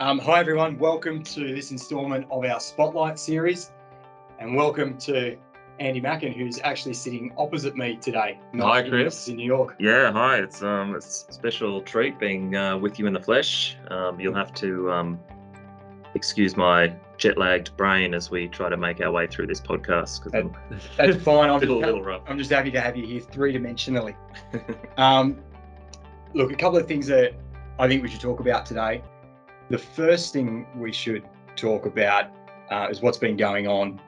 Um, hi, everyone. Welcome to this instalment of our Spotlight series. And welcome to Andy Macken, who's actually sitting opposite me today. Hi, Chris. In New York. Yeah, hi. It's um, it's a special treat being uh, with you in the flesh. Um, you'll have to um, excuse my jet-lagged brain as we try to make our way through this podcast That's fine. I'm a little, just, little. I'm just happy to have you here three dimensionally. Um, look, a couple of things that I think we should talk about today. The first thing we should talk about uh, is what's been going on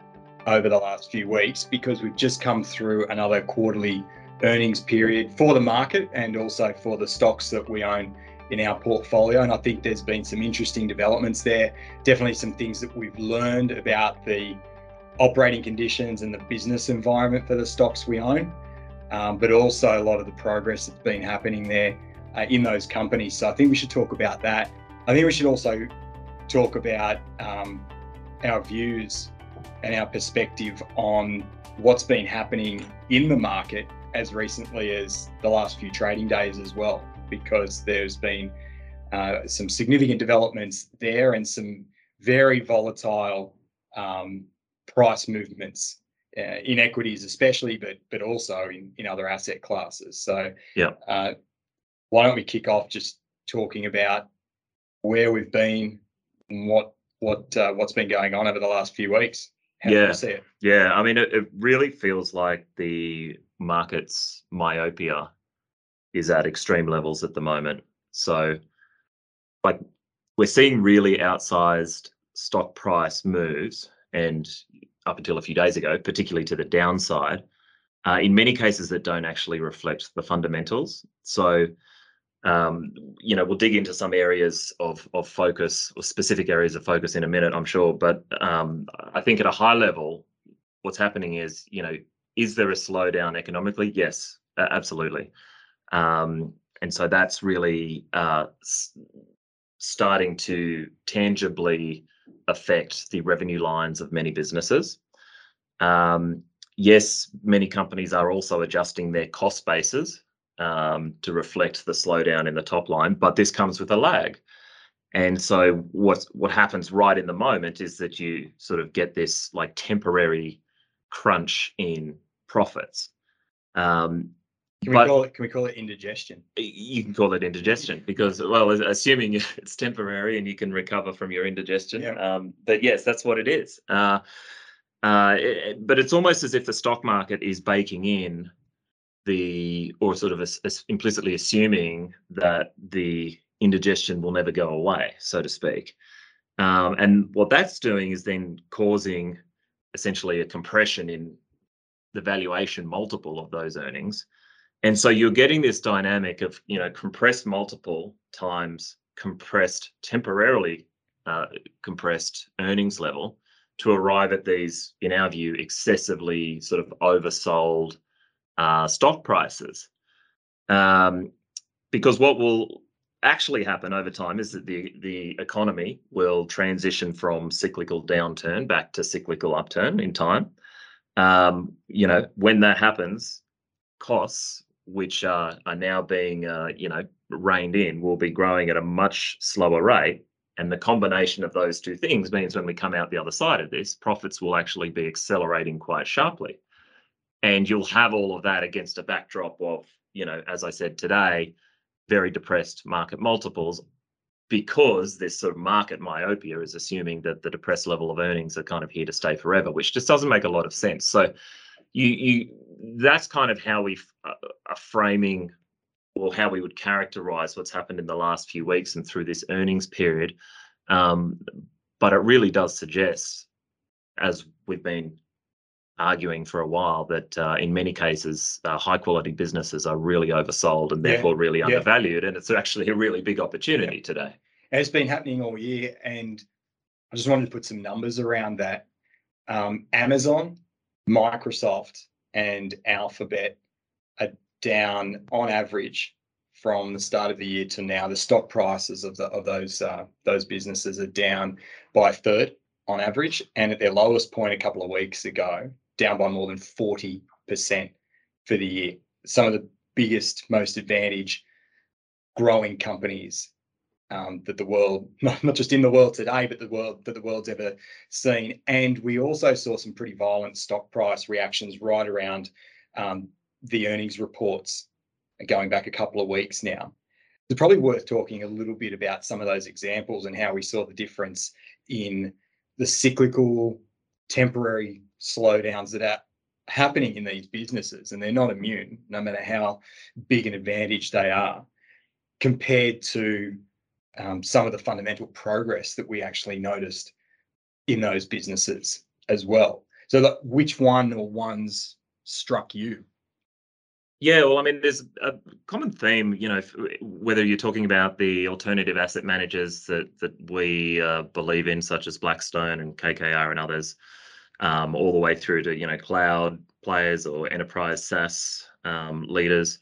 over the last few weeks because we've just come through another quarterly earnings period for the market and also for the stocks that we own in our portfolio. And I think there's been some interesting developments there. Definitely some things that we've learned about the operating conditions and the business environment for the stocks we own, um, but also a lot of the progress that's been happening there uh, in those companies. So I think we should talk about that. I think we should also talk about um, our views and our perspective on what's been happening in the market as recently as the last few trading days as well, because there's been uh, some significant developments there and some very volatile um, price movements uh, in equities, especially, but but also in, in other asset classes. So, Yeah. uh, why don't we kick off just talking about where we've been what what uh, what's been going on over the last few weeks? How Yeah. see it? Yeah, I mean, it, it really feels like the market's myopia is at extreme levels at the moment. So, like, we're seeing really outsized stock price moves, and up until a few days ago, particularly to the downside, uh, in many cases that don't actually reflect the fundamentals. So, um, you know, we'll dig into some areas of of focus or specific areas of focus in a minute, I'm sure. But um, I think at a high level, what's happening is, you know, is there a slowdown economically? Yes, absolutely. Um, and so that's really uh, starting to tangibly affect the revenue lines of many businesses. Um, yes, many companies are also adjusting their cost bases um, to reflect the slowdown in the top line, but this comes with a lag. And so what what happens right in the moment is that you sort of get this like temporary crunch in profits. Um, Can we But- call it? Can we call it indigestion? you can call it indigestion because well assuming it's temporary and you can recover from your indigestion Yeah. um, but yes that's what it is uh, uh, it- it- but it's almost as if the stock market is baking in the or sort of as, as implicitly assuming that the indigestion will never go away so to speak. Um, and what that's doing is then causing essentially a compression in the valuation multiple of those earnings. And so you're getting this dynamic of, you know, compressed multiple times compressed temporarily uh, compressed earnings level to arrive at these, in our view, excessively sort of oversold uh, stock prices. Um, because what will actually happen over time is that the the economy will transition from cyclical downturn back to cyclical upturn in time. Um, you know, when that happens, costs which are are now being uh, you know reined in will be growing at a much slower rate and the combination of those two things means when we come out the other side of this profits will actually be accelerating quite sharply and you'll have all of that against a backdrop of you know as i said today very depressed market multiples because this sort of market myopia is assuming that the depressed level of earnings are kind of here to stay forever which just doesn't make a lot of sense. So you you that's kind of how we f- uh, are framing or how we would characterize what's happened in the last few weeks and through this earnings period. Um, but it really does suggest as we've been arguing for a while that uh, in many cases uh, high quality businesses are really oversold and Yeah, therefore really yeah. undervalued and it's actually a really big opportunity today And it's been happening all year. And I just wanted to put some numbers around that. Um, Amazon, Microsoft, and Alphabet are down on average from the start of the year to now. The stock prices of the of those uh, those businesses are down by a third on average, and at their lowest point a couple of weeks ago, down by more than forty percent for the year. Some of the biggest, most advantaged growing companies um, that the world, not, not just in the world today, but the world that the world's ever seen. And we also saw some pretty violent stock price reactions right around um, the earnings reports going back a couple of weeks now. It's probably worth talking a little bit about some of those examples and how we saw the difference in the cyclical, temporary slowdowns that are happening in these businesses, and they're not immune, no matter how big an advantage they are, compared to um, some of the fundamental progress that we actually noticed in those businesses as well. So, which one or ones struck you? Yeah, well, I mean, there's a common theme, you know, whether you're talking about the alternative asset managers that that we uh, believe in, such as Blackstone and KKR and others, um, all the way through to you know cloud players or enterprise SaaS um, leaders.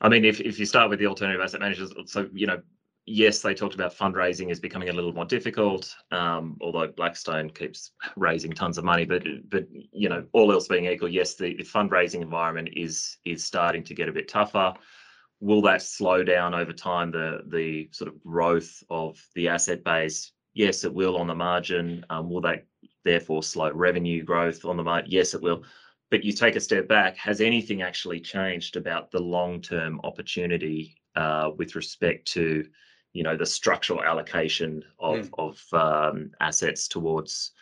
I mean, if if you start with the alternative asset managers, so you know yes, they talked about fundraising is becoming a little more difficult, um, although Blackstone keeps raising tons of money. But but you know, all else being equal, yes, the, the fundraising environment is is starting to get a bit tougher. Will that slow down over time the the sort of growth of the asset base? Yes, it will on the margin. Um, will that therefore slow revenue growth on the market. Yes, it will. But you take a step back, has anything actually changed about the long term opportunity uh, with respect to you know the structural allocation of mm. of um, assets towards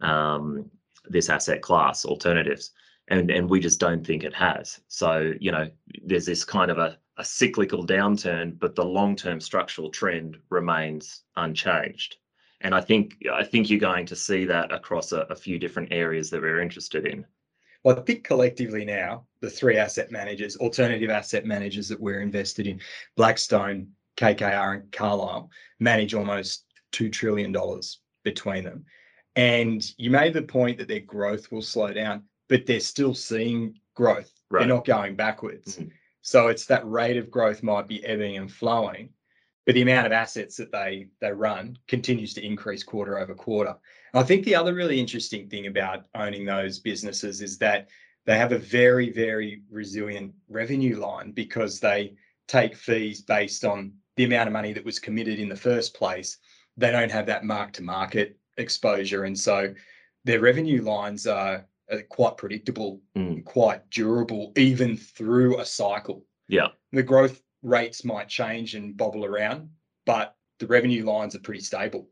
um, this asset class alternatives and and we just don't think it has so you know there's this kind of a, a cyclical downturn but the long-term structural trend remains unchanged and i think i think you're going to see that across a, a few different areas that we're interested in well, I think collectively now, the three asset managers, alternative asset managers that we're invested in, Blackstone, KKR and Carlyle manage almost $2 trillion between them. And you made the point that their growth will slow down, but they're still seeing growth. Right. They're not going backwards. Mm-hmm. So it's that rate of growth might be ebbing and flowing, but the amount of assets that they they run continues to increase quarter over quarter. And I think the other really interesting thing about owning those businesses is that they have a very, very resilient revenue line because they take fees based on the amount of money that was committed in the first place, they don't have that mark to market exposure. And so their revenue lines are, are quite predictable, mm. quite durable, even through a cycle. Yeah. The growth rates might change and bobble around, but the revenue lines are pretty stable.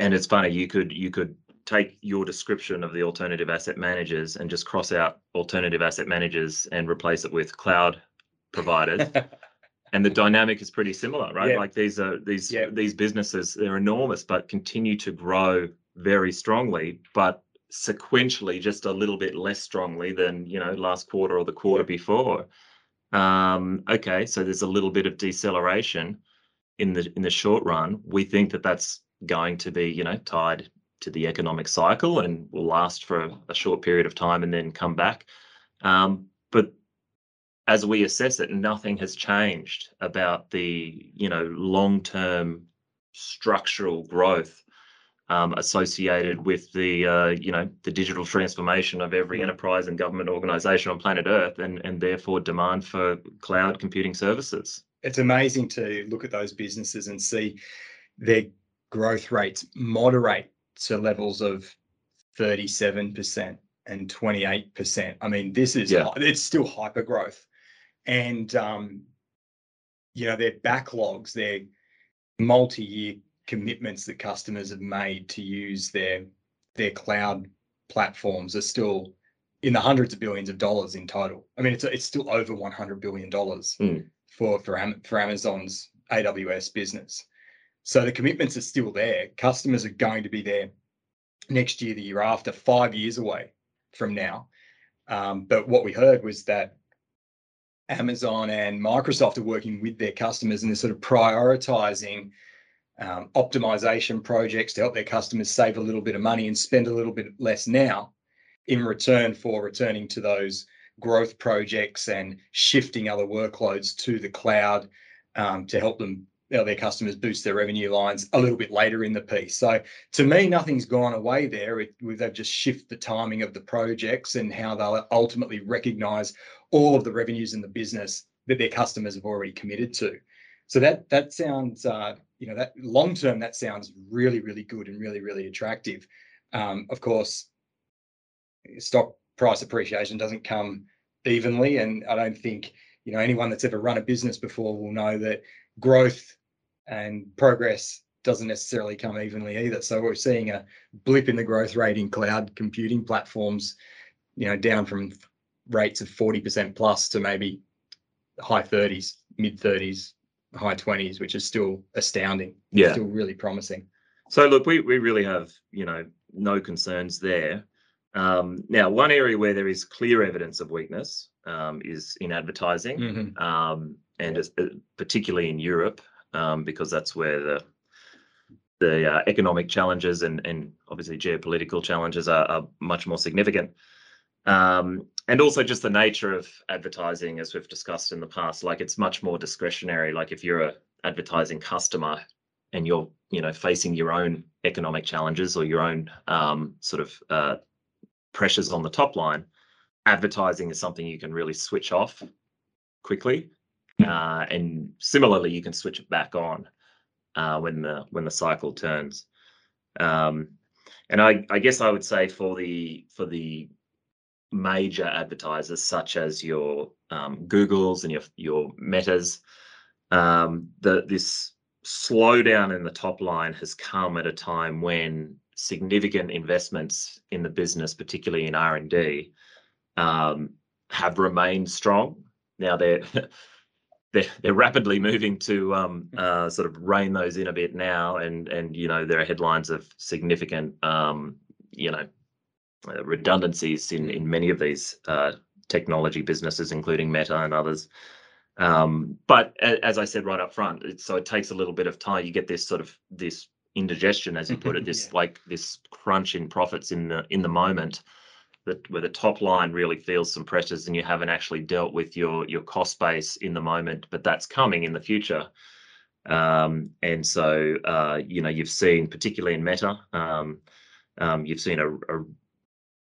And it's funny, you could you could take your description of the alternative asset managers and just cross out alternative asset managers and replace it with cloud providers and the dynamic is pretty similar, right? Yeah. Like these are these yeah. these businesses, they're enormous, but continue to grow very strongly, but sequentially just a little bit less strongly than you know last quarter or the quarter yeah. before. Um, okay, so there's a little bit of deceleration in the in the short run. We think that that's going to be you know tied to the economic cycle and will last for a, short period of time and then come back. Um, but as we assess it, nothing has changed about the you know long-term structural growth um, associated with the uh, you know the digital transformation of every enterprise and government organization on planet Earth, and and therefore demand for cloud computing services. It's amazing to look at those businesses and see their growth rates moderate to levels of 37% and 28%. I mean, this is yeah. it's still hyper growth and um, you know their backlogs, their multi-year commitments that customers have made to use their their cloud platforms are still in the hundreds of billions of dollars in total. I mean, it's it's still over 100 billion dollars mm. for for for Amazon's AWS business. So the commitments are still there. Customers are going to be there next year, the year after, five years away from now. Um, but what we heard was that Amazon and Microsoft are working with their customers and they're sort of prioritizing um, optimization projects to help their customers save a little bit of money and spend a little bit less now in return for returning to those growth projects and shifting other workloads to the cloud um, to help them know, their customers boost their revenue lines a little bit later in the piece. So to me, nothing's gone away there. It, they've just shifted the timing of the projects and how they'll ultimately recognize all of the revenues in the business that their customers have already committed to. So that that sounds, uh, you know, that long term that sounds really really good and really really attractive. Um, of course, stock price appreciation doesn't come evenly, and I don't think you know anyone that's ever run a business before will know that growth and progress doesn't necessarily come evenly either. So we're seeing a blip in the growth rate in cloud computing platforms, you know, down from rates of 40% plus to maybe high 30s, mid 30s, high 20s, which is still astounding. Yeah. Still really promising. So look, we, we really have, you know, no concerns there. Um, now, one area where there is clear evidence of weakness um, is in advertising, Mhm. um, and uh, particularly in Europe, um, because that's where the the uh, economic challenges and and obviously geopolitical challenges are, are much more significant. Um, and also just the nature of advertising, as we've discussed in the past, like it's much more discretionary. Like if you're a advertising customer and you're you know facing your own economic challenges or your own um, sort of uh, pressures on the top line, advertising is something you can really switch off quickly, uh, and similarly, you can switch it back on uh, when the when the cycle turns. Um, and I, I guess I would say for the for the major advertisers such as your um, Googles and your your Metas, um, the this slowdown in the top line has come at a time when significant investments in the business, particularly in R and D, um, have remained strong. Now they're they're, they're rapidly moving to um, uh, sort of rein those in a bit now, and and you know there are headlines of significant um, you know redundancies in in many of these uh, technology businesses, including Meta and others. Um, but a- as I said right up front, it, so it takes a little bit of time. You get this sort of this indigestion, as you put it, this Yeah. like this crunch in profits in the in the moment that where the top line really feels some pressures and you haven't actually dealt with your your cost base in the moment, but that's coming in the future. Um, and so uh, you know you've seen, particularly in Meta, um, um, you've seen a, a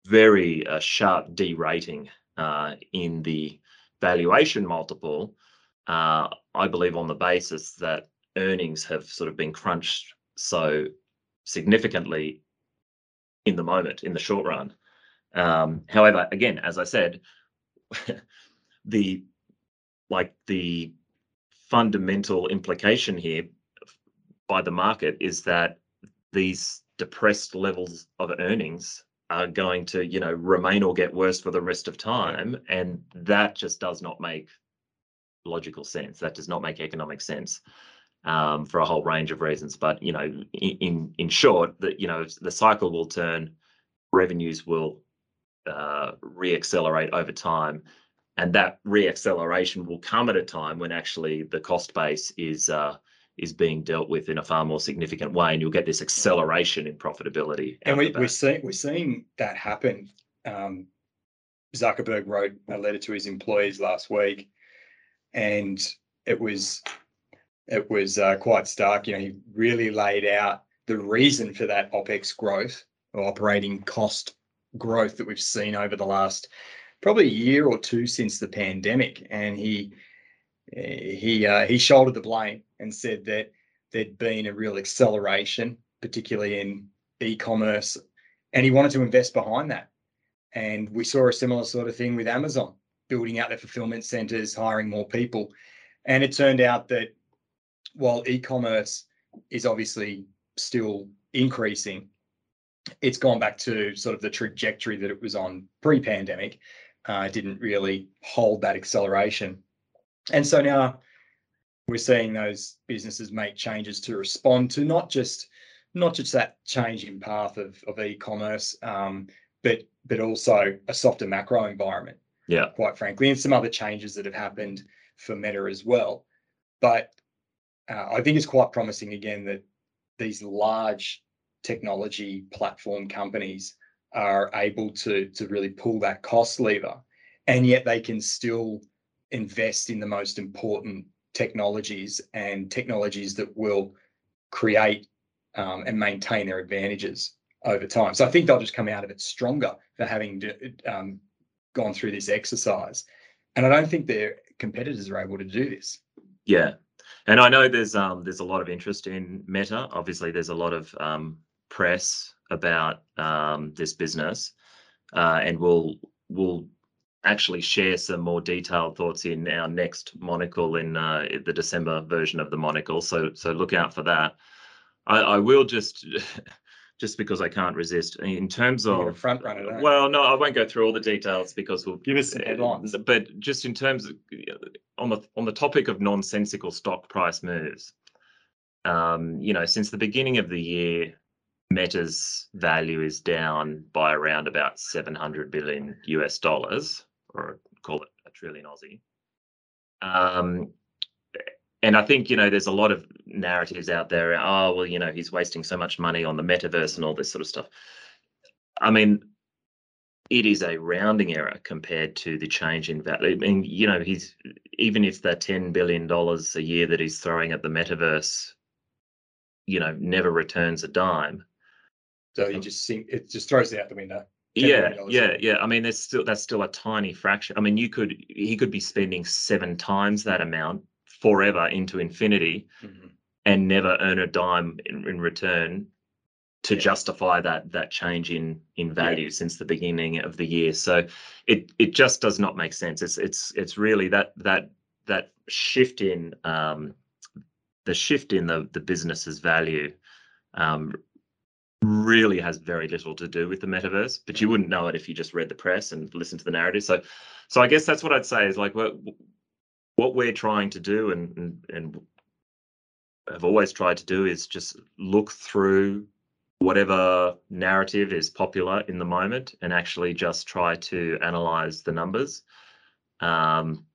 very uh, sharp derating uh, in the valuation multiple. Uh, I believe on the basis that earnings have sort of been crunched so significantly in the moment, in the short run. Um, however, again, as I said, the like the fundamental implication here by the market is that these depressed levels of earnings are going to, you know, remain or get worse for the rest of time, and that just does not make logical sense. That does not make economic sense um, for a whole range of reasons. But you know, in in, short, that you know, the cycle will turn, revenues will uh, reaccelerate over time, and that reacceleration will come at a time when actually the cost base is uh, is being dealt with in a far more significant way, and you'll get this acceleration in profitability. And we, we're seeing we're seeing that happen. Um, Zuckerberg wrote a letter to his employees last week, and it was it was uh, quite stark. You know, he really laid out the reason for that OPEX growth or operating cost growth that we've seen over the last probably a year or two since the pandemic, and he he uh, he shouldered the blame and said that there'd been a real acceleration, particularly in e-commerce, and he wanted to invest behind that. And we saw a similar sort of thing with Amazon, building out their fulfillment centers, hiring more people. And it turned out that while e-commerce is obviously still increasing, it's gone back to sort of the trajectory that it was on pre-pandemic. Uh, it didn't really hold that acceleration. And so now we're seeing those businesses make changes to respond to not just not just that change in path of, of e-commerce, um, but but also a softer macro environment, Yeah, quite frankly, and some other changes that have happened for Meta as well. But uh, I think it's quite promising again that these large technology platform companies are able to to really pull that cost lever, and yet they can still invest in the most important technologies and technologies that will create um, and maintain their advantages over time. So I think they'll just come out of it stronger for having um, gone through this exercise. And I don't think their competitors are able to do this. yeah. and I know there's um there's a lot of interest in Meta. Obviously, there's a lot of um, press about um, this business, uh, and we'll we'll actually share some more detailed thoughts in our next monocle in uh, the December version of the monocle. So so look out for that. I, I will just just because I can't resist in terms You're of front runner. well, no, I won't go through all the details because we'll Give us some uh, headlines. But just in terms of on the on the topic of nonsensical stock price moves, um, you know, since the beginning of the year, Meta's value is down by around about 700 billion US dollars, or call it a trillion Aussie. Um, and I think you know there's a lot of narratives out there. Oh well, you know he's wasting so much money on the metaverse and all this sort of stuff. I mean, it is a rounding error compared to the change in value. I mean, you know, he's even if the ten billion dollars a year that he's throwing at the metaverse, you know, never returns a dime. So you just think it just throws it out the window. $10 Yeah, yeah, yeah. I mean, there's still that's still a tiny fraction. I mean, you could he could be spending seven times that amount forever into infinity and never earn a dime in, in return to Yeah. justify that that change in in value since the beginning of the year. So it it just does not make sense. It's it's it's really that that that shift in um, the shift in the the business's value um, really has very little to do with the metaverse. But you wouldn't know it if you just read the press and listened to the narrative. So so I guess that's what I'd say is like what what we're trying to do and and, and have always tried to do is just look through whatever narrative is popular in the moment and actually just try to analyze the numbers. Um,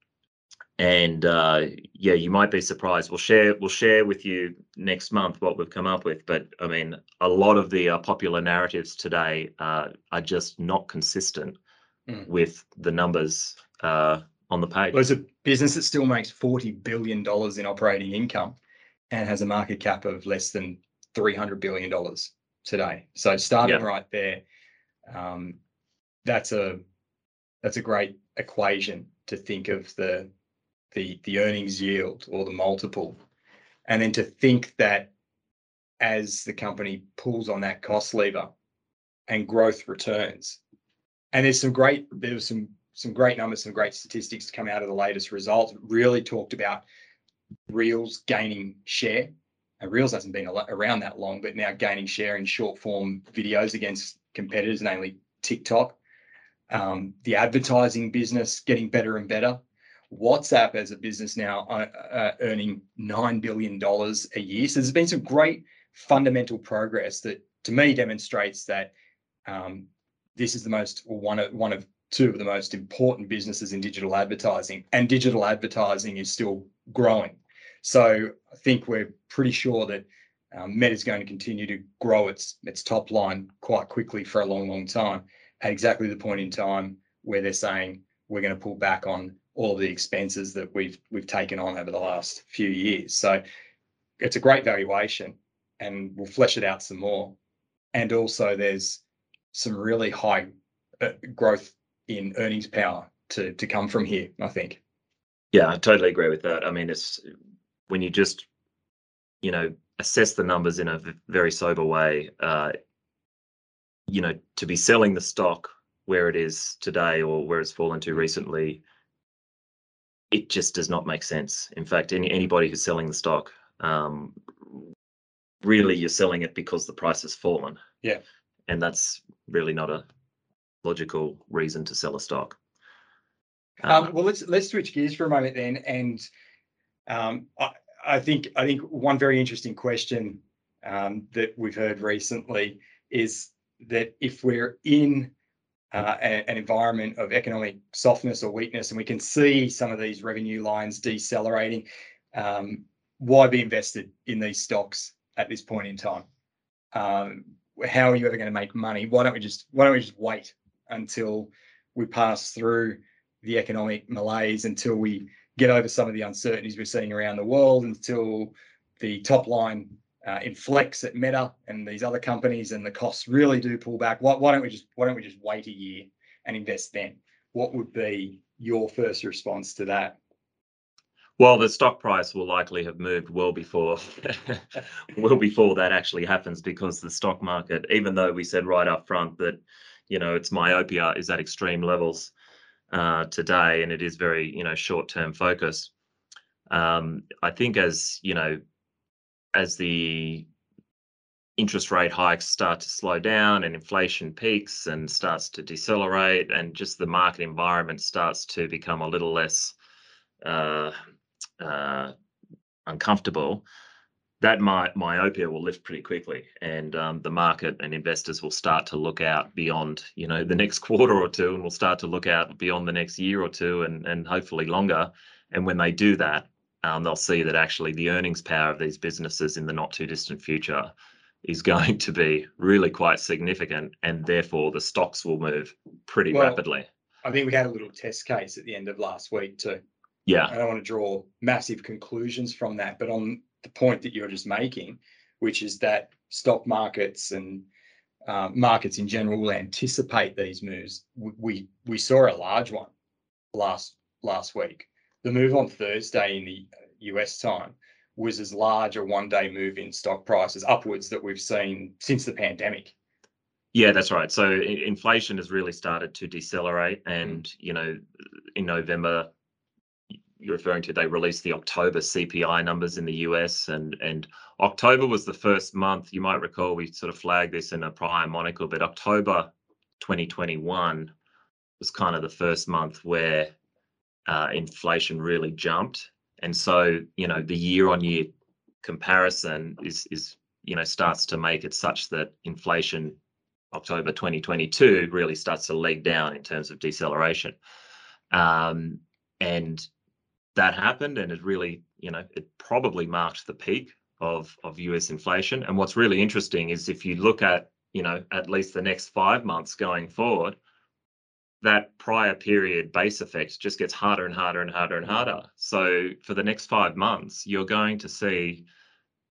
and uh, yeah, you might be surprised. We'll share we'll share with you next month what we've come up with. But I mean, a lot of the uh, popular narratives today uh, are just not consistent Mm. with the numbers uh, on the page. Well, it's a business that still makes forty billion dollars in operating income and has a market cap of less than three hundred billion dollars today. So starting Yeah. right there, um, that's a that's a great equation to think of the the the earnings yield or the multiple, and then to think that as the company pulls on that cost lever and growth returns, and there's some great there was some some great numbers, some great statistics to come out of the latest results. Really talked about Reels gaining share. And Reels hasn't been around that long, but now gaining share in short form videos against competitors, namely TikTok. Um, the advertising business getting better and better. WhatsApp as a business now uh, uh, earning $9 billion a year. So there's been some great fundamental progress that to me demonstrates that um, this is the most one of one of two of the most important businesses in digital advertising, and digital advertising is still growing. So I think we're pretty sure that um, Meta is going to continue to grow its its top line quite quickly for a long, long time. At exactly the point in time where they're saying we're going to pull back on all the expenses that we've we've taken on over the last few years. So it's a great valuation, and we'll flesh it out some more. And also, there's some really high uh, growth in earnings power to to come from here. I think. Yeah, I totally agree with that. I mean, it's when you just, you know, assess the numbers in a very sober way. Uh, you know, to be selling the stock where it is today or where it's fallen to recently, it just does not make sense. In fact, any anybody who's selling the stock, um, really, you're selling it because the price has fallen. Yeah. and that's really not a logical reason to sell a stock. Uh, Um, well, let's let's switch gears for a moment then, and um, I, I think I think one very interesting question um, that we've heard recently is that if we're in uh, an environment of economic softness or weakness, and we can see some of these revenue lines decelerating, um, why be invested in these stocks at this point in time? Um, how are you ever going to make money? Why don't we just why don't we just wait until we pass through the economic malaise until we get over some of the uncertainties we're seeing around the world, until the top line uh, inflects at Meta and these other companies, and the costs really do pull back. Why, why don't we just why don't we just wait a year and invest then? What would be your first response to that? Well, the stock price will likely have moved well before well before that actually happens because the stock market, even though we said right up front that you know its myopia is at extreme levels uh, today and it is very you know short term focused. Um, I think as you know as the interest rate hikes start to slow down and inflation peaks and starts to decelerate and just the market environment starts to become a little less uh, uh, uncomfortable, that my, myopia will lift pretty quickly, and um, the market and investors will start to look out beyond, you know, the next quarter or two, and will start to look out beyond the next year or two, and and hopefully longer. And when they do that, um, they'll see that actually the earnings power of these businesses in the not too distant future is going to be really quite significant, and therefore the stocks will move pretty Well, rapidly. I think we had a little test case at the end of last week too. Yeah, I don't want to draw massive conclusions from that, but on the point that you're just making, which is that stock markets and uh, markets in general will anticipate these moves. We we saw a large one last last week. The move on Thursday in the US time was as large a one day move in stock prices upwards that we've seen since the pandemic. Yeah, that's right. So inflation has really started to decelerate, and you know, in November, you're referring to they released the October CPI numbers in the US, and and October was the first month. You might recall we sort of flagged this in a prior monocle, but October 2021 was kind of the first month where uh, inflation really jumped, and so you know the year-on-year comparison is is you know starts to make it such that inflation October 2022 really starts to leg down in terms of deceleration. Um, and that happened, and it really, you know, it probably marked the peak of, of US inflation. And what's really interesting is if you look at, you know, at least the next five months going forward, that prior period base effect just gets harder and harder and harder and harder. So for the next five months, you're going to see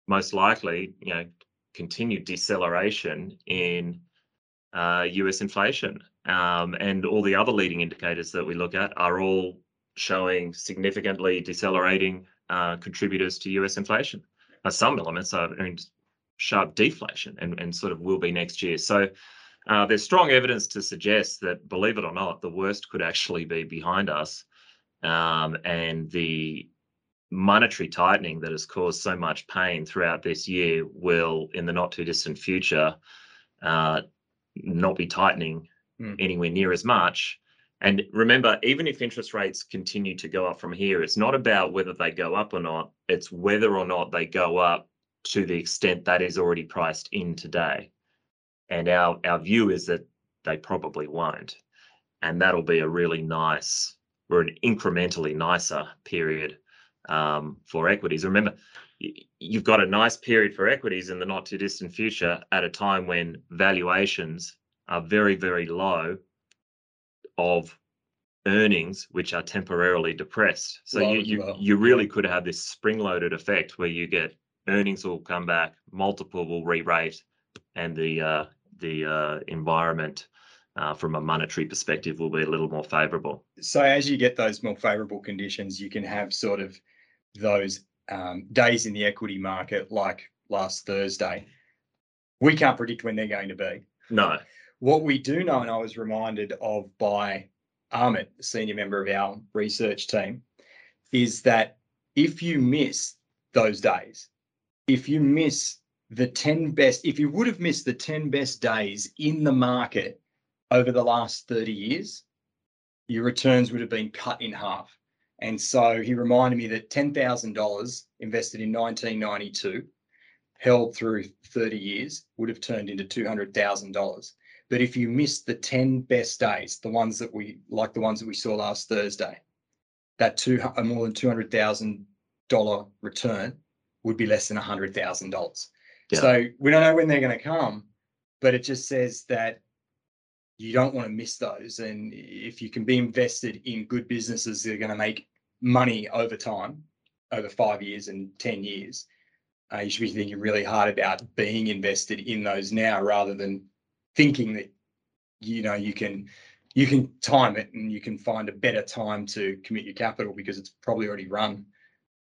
most likely, you know, continued deceleration in uh, US inflation. Um, and all the other leading indicators that we look at are all showing significantly decelerating uh, contributors to US inflation. Some elements are in sharp deflation and, and sort of will be next year. So uh, there's strong evidence to suggest that, believe it or not, the worst could actually be behind us. Um, and the monetary tightening that has caused so much pain throughout this year will, in the not too distant future, uh, not be tightening Mm. anywhere near as much. And remember, even if interest rates continue to go up from here, it's not about whether they go up or not, it's whether or not they go up to the extent that is already priced in today. And our, our view is that they probably won't. And that'll be a really nice or an incrementally nicer period um, for equities. Remember, you've got a nice period for equities in the not too distant future at a time when valuations are very, very low of earnings which are temporarily depressed. So Low you you, well. you really could have this spring-loaded effect where you get earnings will come back, multiple will re-rate, and the uh, the uh, environment uh, from a monetary perspective will be a little more favourable. So as you get those more favorable conditions, you can have sort of those um, days in the equity market like last Thursday. We can't predict when they're going to be. No, What we do know, and I was reminded of by the senior member of our research team, is that if you miss those days, if you miss the 10 best, if you would have missed the 10 best days in the market over the last 30 years, your returns would have been cut in half. And so he reminded me that $10,000 invested in 1992, held through 30 years, would have turned into $200,000. But if you missed the 10 best days, the ones that we like the ones that we saw last Thursday, that two uh, more than $200,000 return would be less than $100,000. Yeah. So we don't know when they're going to come, but it just says that you don't want to miss those. And if you can be invested in good businesses that are going to make money over time, over five years and 10 years, uh, you should be thinking really hard about being invested in those now rather than thinking that you know you can you can time it and you can find a better time to commit your capital because it's probably already run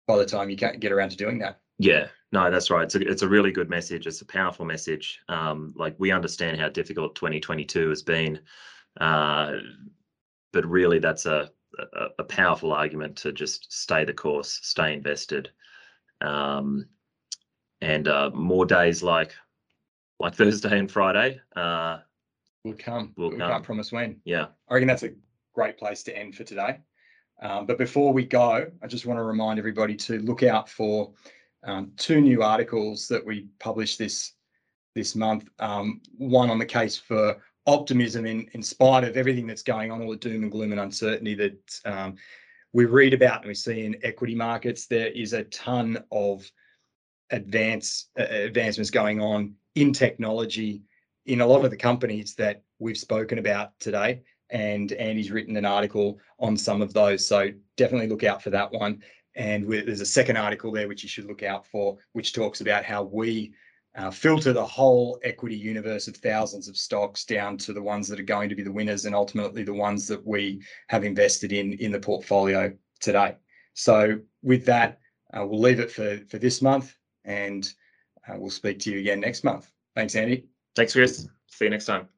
by the time you can't get around to doing that. Yeah, no, that's right. It's a, it's a really good message. It's a powerful message. Um, like we understand how difficult 2022 has been, uh, but really that's a, a, a powerful argument to just stay the course, stay invested, um, and uh, more days like like Thursday and Friday. Uh, Will come. Will we come. can't promise when. yeah, I reckon that's a great place to end for today. Um, but before we go, I just want to remind everybody to look out for um, two new articles that we published this this month. Um, one on the case for optimism in, in spite of everything that's going on, all the doom and gloom and uncertainty that um, we read about and we see in equity markets. There is a ton of advance uh, advancements going on in technology in a lot of the companies that we've spoken about today. And Andy's written an article on some of those. So definitely look out for that one. And there's a second article there which you should look out for, which talks about how we uh, filter the whole equity universe of thousands of stocks down to the ones that are going to be the winners and ultimately the ones that we have invested in in the portfolio today. So with that, uh, we'll leave it for, for this month and uh, we'll speak to you again next month. Thanks, Andy. thanks, Chris. See you next time.